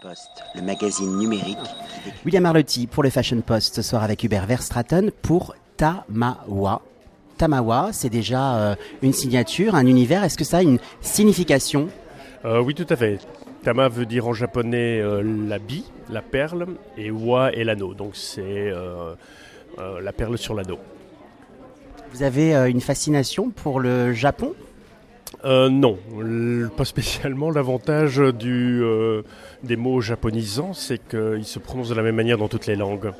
Post, le magazine numérique. William Arlotti pour le Fashion Post ce soir avec Hubert Verstraten pour Tamawa. Tamawa, c'est déjà euh, une signature, un univers. Est-ce que ça a une signification? Euh, oui, tout à fait. Tama veut dire en japonais euh, la bille, la perle, et wa est l'anneau. Donc c'est euh, euh, la perle sur l'anneau. Vous avez euh, une fascination pour le Japon? Euh, non, pas spécialement. L'avantage euh, des mots japonisants, c'est qu'ils se prononcent de la même manière dans toutes les langues.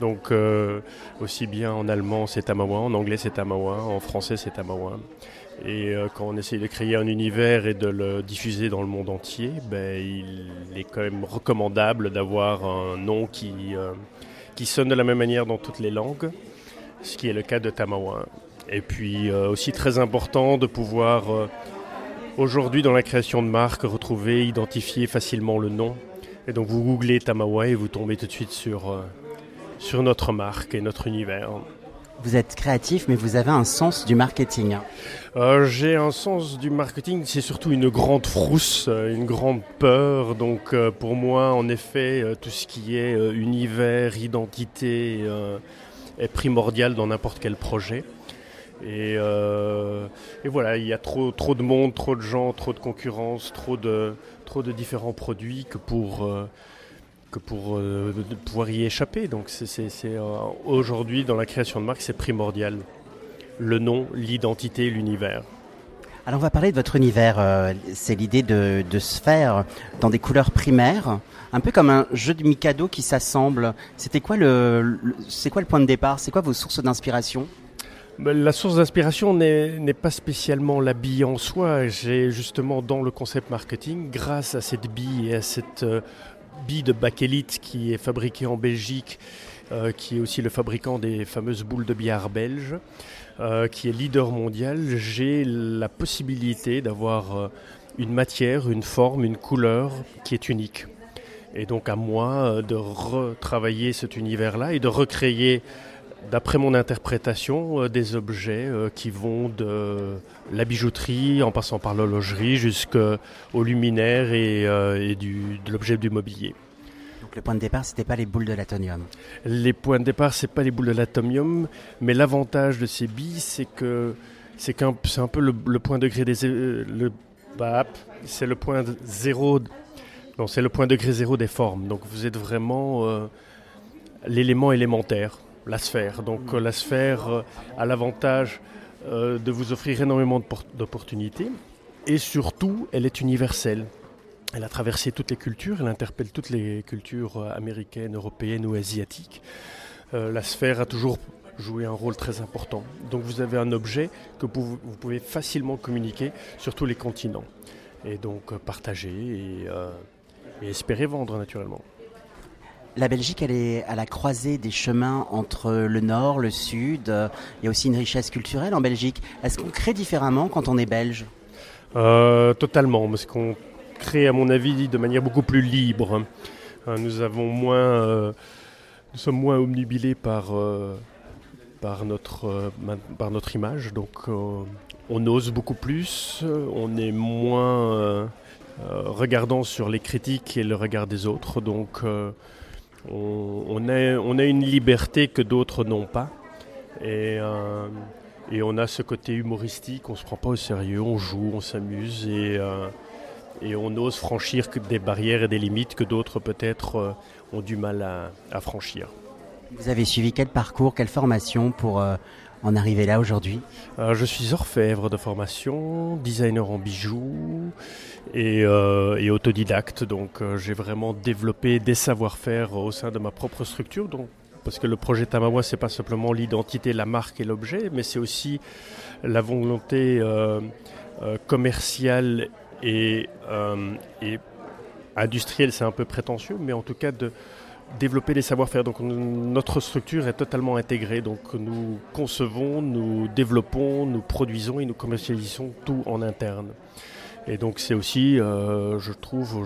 Donc, euh, aussi bien en allemand c'est Tamawa, en anglais c'est Tamawa, en français c'est Tamawa. Et quand on essaye de créer un univers et de le diffuser dans le monde entier, ben, il est quand même recommandable d'avoir un nom qui, qui sonne de la même manière dans toutes les langues, ce qui est le cas de Tamawa. Et puis euh, aussi très important de pouvoir euh, aujourd'hui dans la création de marques retrouver, identifier facilement le nom. Et donc vous googlez Tamawa et vous tombez tout de suite sur, euh, sur notre marque et notre univers. Vous êtes créatif, mais vous avez un sens du marketing. Euh, J'ai un sens du marketing, c'est surtout une grande frousse, une grande peur. Donc euh, pour moi, en effet, euh, tout ce qui est univers, identité est primordial dans n'importe quel projet. Et, euh, et voilà, il y a trop, trop de monde, trop de gens, trop de concurrence, trop de, trop de différents produits que pour, euh, que pour euh, pouvoir y échapper. Donc c'est, aujourd'hui, dans la création de marque, c'est primordial. Le nom, l'identité, l'univers. Alors on va parler de votre univers. c'est l'idée de, de se faire dans des couleurs primaires, un peu comme un jeu de Mikado qui s'assemble. C'était quoi le, c'est quoi le point de départ? C'est quoi vos sources d'inspiration? La source d'inspiration n'est pas spécialement la bille en soi. J'ai justement dans le concept marketing, grâce à cette bille et à cette euh, bille de bakélite qui est fabriquée en Belgique, euh, qui est aussi le fabricant des fameuses boules de billard belges, euh, qui est leader mondial, j'ai la possibilité d'avoir une matière, une forme, une couleur qui est unique. Et donc à moi de retravailler cet univers-là et de recréer d'après mon interprétation, euh, des objets euh, qui vont de la bijouterie en passant par l'horlogerie jusqu'au luminaire et, euh, et du, de l'objet du mobilier. Donc le point de départ, c'était pas les boules de l'atonium. Les points de départ, c'est pas les boules de l'atomium, mais l'avantage de ces billes, c'est que c'est un peu le, le point degré des le bah, c'est le point de zéro non c'est le point degré zéro des formes. Donc vous êtes vraiment euh, l'élément élémentaire, la sphère. Donc euh, la sphère euh, a l'avantage euh, de vous offrir énormément d'opportunités et surtout elle est universelle. Elle a traversé toutes les cultures, elle interpelle toutes les cultures américaines, européennes ou asiatiques. La sphère a toujours joué un rôle très important. Donc vous avez un objet que vous, pouvez facilement communiquer sur tous les continents. Et donc partager et espérer vendre naturellement. La Belgique, elle est à la croisée des chemins entre le nord, le sud. Il y a aussi une richesse culturelle en Belgique. Est-ce qu'on crée différemment quand on est belge? Euh, totalement, parce qu'on crée, à mon avis, de manière beaucoup plus libre. Euh, nous avons moins, euh, nous sommes moins omnibilés par par notre par notre image, donc on ose beaucoup plus, on est moins regardant sur les critiques et le regard des autres, donc on, a une liberté que d'autres n'ont pas, et euh, on a ce côté humoristique, on se prend pas au sérieux, on joue, on s'amuse et, euh, on ose franchir des barrières et des limites que d'autres peut-être euh, ont du mal à, franchir. Vous avez suivi quel parcours, quelle formation pour en arriver là aujourd'hui Euh, je suis orfèvre de formation, designer en bijoux et, euh, autodidacte, donc euh, j'ai vraiment développé des savoir-faire au sein de ma propre structure. Donc, parce que le projet Tamawa, c'est pas simplement l'identité, la marque et l'objet, mais c'est aussi la volonté commerciale et industrielle, c'est un peu prétentieux, mais en tout cas de développer les savoir-faire. Donc notre structure est totalement intégrée. Donc nous concevons, nous développons, nous produisons et nous commercialisons tout en interne. Et donc c'est aussi, euh, je trouve,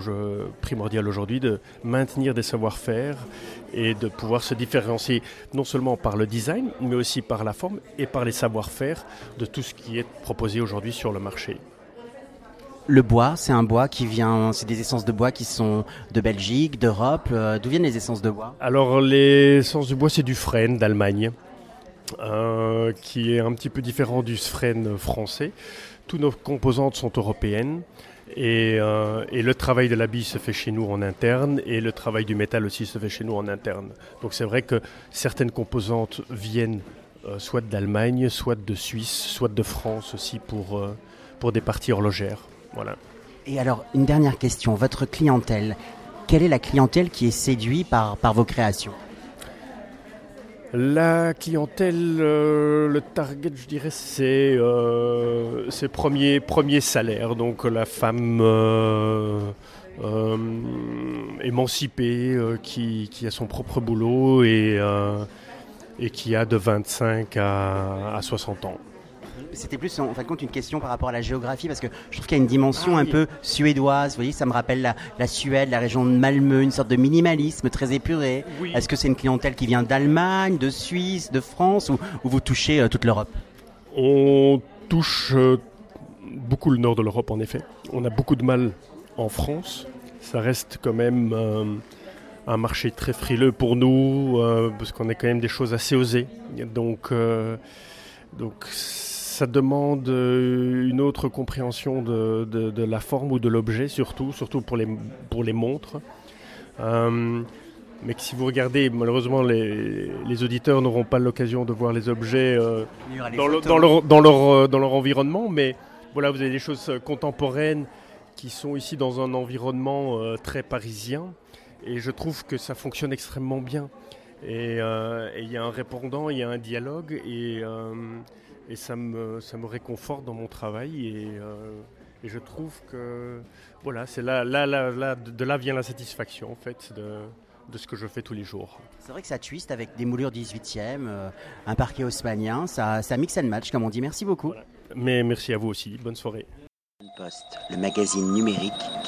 primordial aujourd'hui de maintenir des savoir-faire et de pouvoir se différencier non seulement par le design, mais aussi par la forme et par les savoir-faire de tout ce qui est proposé aujourd'hui sur le marché. Le bois, c'est un bois qui vient, c'est des essences de bois qui sont de Belgique, d'Europe. Euh, D'où viennent les essences de bois Alors les essences de bois, c'est du frêne d'Allemagne, euh, qui est un petit peu différent du frêne français. Toutes nos composantes sont européennes. Et, euh, le travail de la bille se fait chez nous en interne et le travail du métal aussi se fait chez nous en interne. Donc c'est vrai que certaines composantes viennent soit d'Allemagne, soit de Suisse, soit de France aussi pour, pour des parties horlogères. Voilà. Et alors, une dernière question. Votre clientèle, quelle est la clientèle qui est séduite par, par vos créations? La clientèle, euh, le target, je dirais, c'est euh, ses premiers, premiers salaires. Donc la femme euh, euh émancipée qui, qui, a son propre boulot et, et qui a de 25 à, à 60 ans. C'était plus en fin de compte une question par rapport à la géographie parce que je trouve qu'il y a une dimension ah, un peu suédoise. Vous voyez, ça me rappelle la, la, Suède, la région de Malmö, une sorte de minimalisme très épuré. Oui. Est-ce que c'est une clientèle qui vient d'Allemagne, de Suisse, de France ou, ou vous touchez euh, toute l'Europe? On touche euh, beaucoup le nord de l'Europe en effet. On a beaucoup de mal en France. Ça reste quand même euh, un marché très frileux pour nous parce qu'on est quand même des choses assez osées. Donc, donc ça demande euh, une autre compréhension de, de, de la forme ou de l'objet, surtout, surtout pour les, pour les montres. Euh, mais que si vous regardez, malheureusement, les, les auditeurs n'auront pas l'occasion de voir les objets euh, dans, le, dans, leur, dans, leur, dans leur environnement, mais voilà, vous avez des choses contemporaines qui sont ici dans un environnement euh, très parisien, et je trouve que ça fonctionne extrêmement bien. Et il euh, y a un répondant, il y a un dialogue, et euh, et ça me, ça me réconforte dans mon travail et, euh, et je trouve que voilà, c'est là, là, là, là, de là vient la satisfaction en fait de, de ce que je fais tous les jours. C'est vrai que ça twist avec des moulures 18e, euh, un parquet haussmanien, ça, ça mix and match comme on dit. Merci beaucoup. Voilà. Mais merci à vous aussi, bonne soirée. Poste, le magazine numérique